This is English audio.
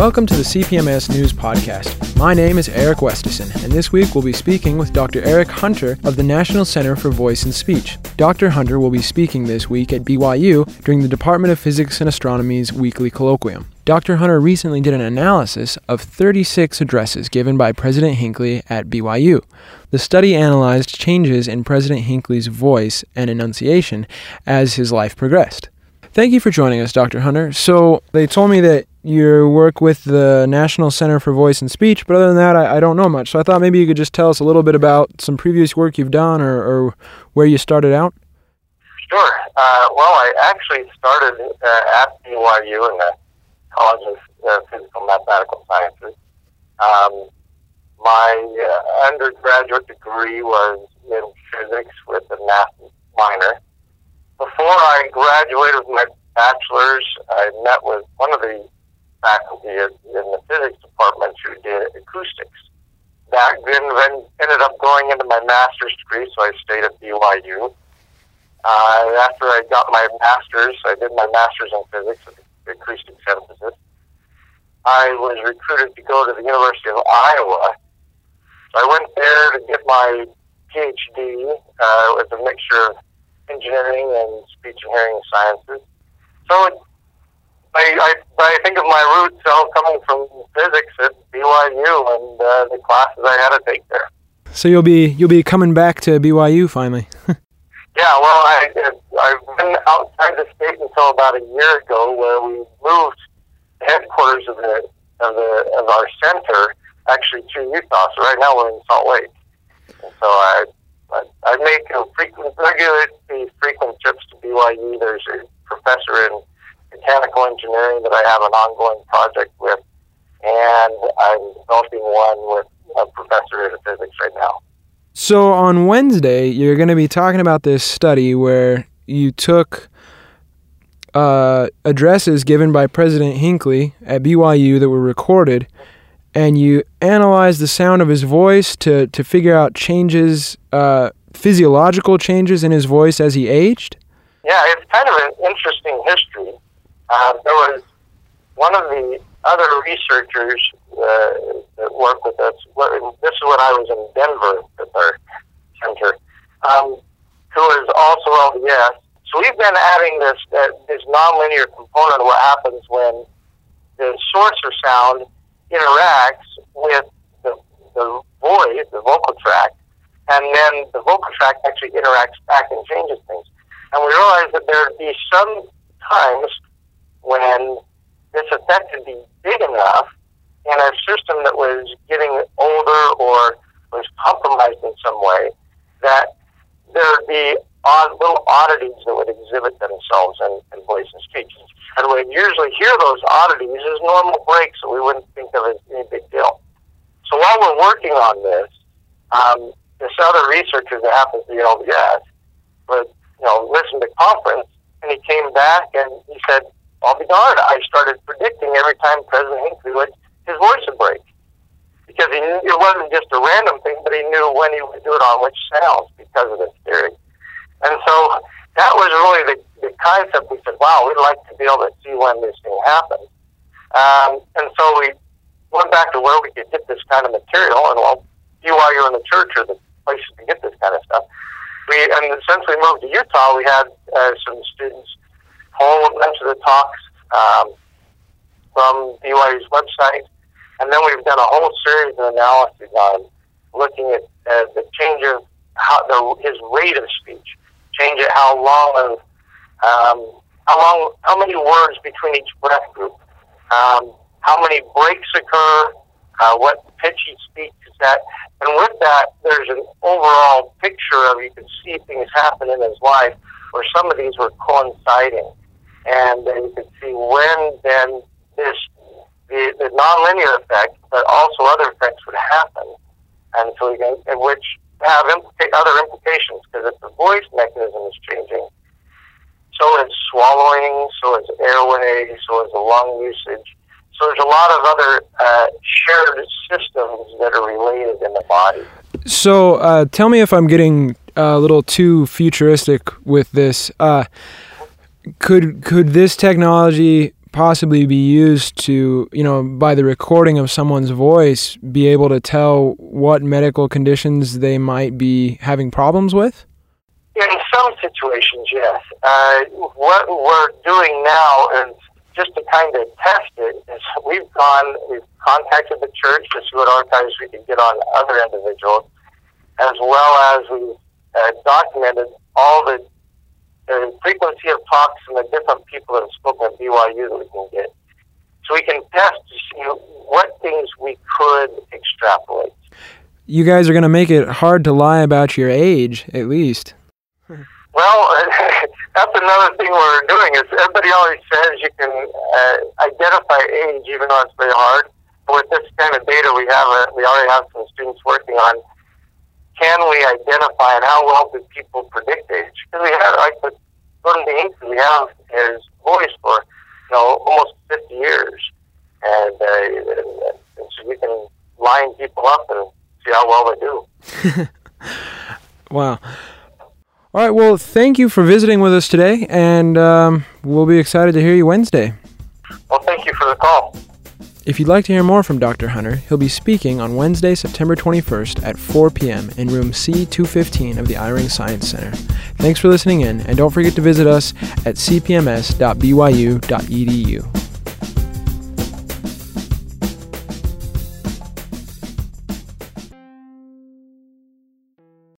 Welcome to the CPMS News Podcast. My name is Eric Westerson, and this week we'll be speaking with Dr. Eric Hunter of the National Center for Voice and Speech. Dr. Hunter will be speaking this week at BYU during the Department of Physics and Astronomy's weekly colloquium. Dr. Hunter recently did an analysis of 36 addresses given by President Hinckley at BYU. The study analyzed changes in President Hinckley's voice and enunciation as his life progressed. Thank you for joining us, Dr. Hunter. So, they told me that you work with the National Center for Voice and Speech, but other than that, I, I, don't know much. So, I thought maybe you could just tell us a little bit about some previous work you've done or, or where you started out. Sure. Uh, well, I actually started uh, at BYU in the College of uh, Physical Mathematical Sciences. Um, my uh, undergraduate degree was in physics with a math minor before I graduated with my bachelor's, I met with one of the faculty in the physics department who did acoustics. That then, ended up going into my master's degree, so I stayed at BYU. Uh, after I got my master's, I did my master's in physics with the acoustic synthesis. I was recruited to go to the University of Iowa. So I went there to get my PhD uh, with a mixture of engineering and speech and hearing sciences. So it, I, I, I think of my roots all coming from physics at BYU and uh, the classes I had to take there. So you'll be you'll be coming back to BYU finally. yeah, well, I I've been outside the state until about a year ago, where we moved the headquarters of the of the of our center actually to Utah. So right now we're in Salt Lake, and so I I make a frequent, frequent trips to BYU. There's a professor in mechanical engineering that I have an ongoing project with, and I'm developing one with a professor in physics right now. So on Wednesday, you're going to be talking about this study where you took uh, addresses given by President Hinckley at BYU that were recorded, and you analyze the sound of his voice to, to figure out changes uh, physiological changes in his voice as he aged? Yeah, it's kind of an interesting history. Uh, there was one of the other researchers uh, that worked with us. This is when I was in Denver at our center, um, who is also LDS. So we've been adding this uh, this nonlinear component of what happens when the source of sound interacts with the, the voice, the vocal tract, and then the vocal tract actually interacts back and changes things. And we realized that there'd be some times when this effect would be big enough in a system that was getting older or was compromised in some way that there'd be odd little oddities that would exhibit themselves in, in voice and speech. And we'd usually hear those oddities as normal breaks that we wouldn't think of as any big deal. So while we're working on this, um, this other researcher that happens to be LDS would, you know, listen to conference, and he came back and he said, I'll be darned, I started predicting every time President Hinckley would, his voice would break. Because he knew, it wasn't just a random thing, but he knew when he would do it on which sounds because of this theory. And so that was really the, the concept. We said, wow, we'd like to be able to see when this thing happens. Um, and so we went back to where we could get this kind of material, and well, BYU and the church are the places to get this kind of stuff. We and since we moved to Utah, we had uh, some students pull a bunch of the talks um, from BYU's website, and then we've done a whole series of analyses on looking at uh, the change of how the, his rate of speech, change it how long of um, how long how many words between each breath group, um, how many breaks occur, uh, what pitch he speaks at, and with that, there's an overall picture of you can see things happen in his life where some of these were coinciding. And uh, you can see when then this, the, the nonlinear effect, but also other effects would happen. And so we can, which have implica- other implications because if the voice mechanism is changing, so is swallowing, so is airway, so is the lung usage. So there's a lot of other uh, shared systems that are related in the body. So uh, tell me if I'm getting a little too futuristic with this. Uh, could could this technology possibly be used to, you know, by the recording of someone's voice, be able to tell what medical conditions they might be having problems with? In some situations, yes. Uh, what we're doing now is just to kind of test it. Is we've gone, we've contacted the church to see what archives we can get on other individuals, as well as we've uh, documented all the the frequency of talks from the different people that have spoken at BYU that we can get. So we can test to see what things we could extrapolate. You guys are going to make it hard to lie about your age, at least. Well, that's another thing we're doing. Is everybody always says you can uh, identify age, even though it's very hard. But with this kind of data we have, uh, we already have some students working on can we identify and how well do people predict age? Because we have, like with Gordon we have his voice for, you know, almost 50 years. And, uh, and so we can line people up and see how well they do. wow. All right. Well, thank you for visiting with us today, and um, we'll be excited to hear you Wednesday. Well, thank you for the call. If you'd like to hear more from Dr. Hunter, he'll be speaking on Wednesday, September 21st at 4 p.m. in room C215 of the Eyring Science Center. Thanks for listening in, and don't forget to visit us at cpms.byu.edu.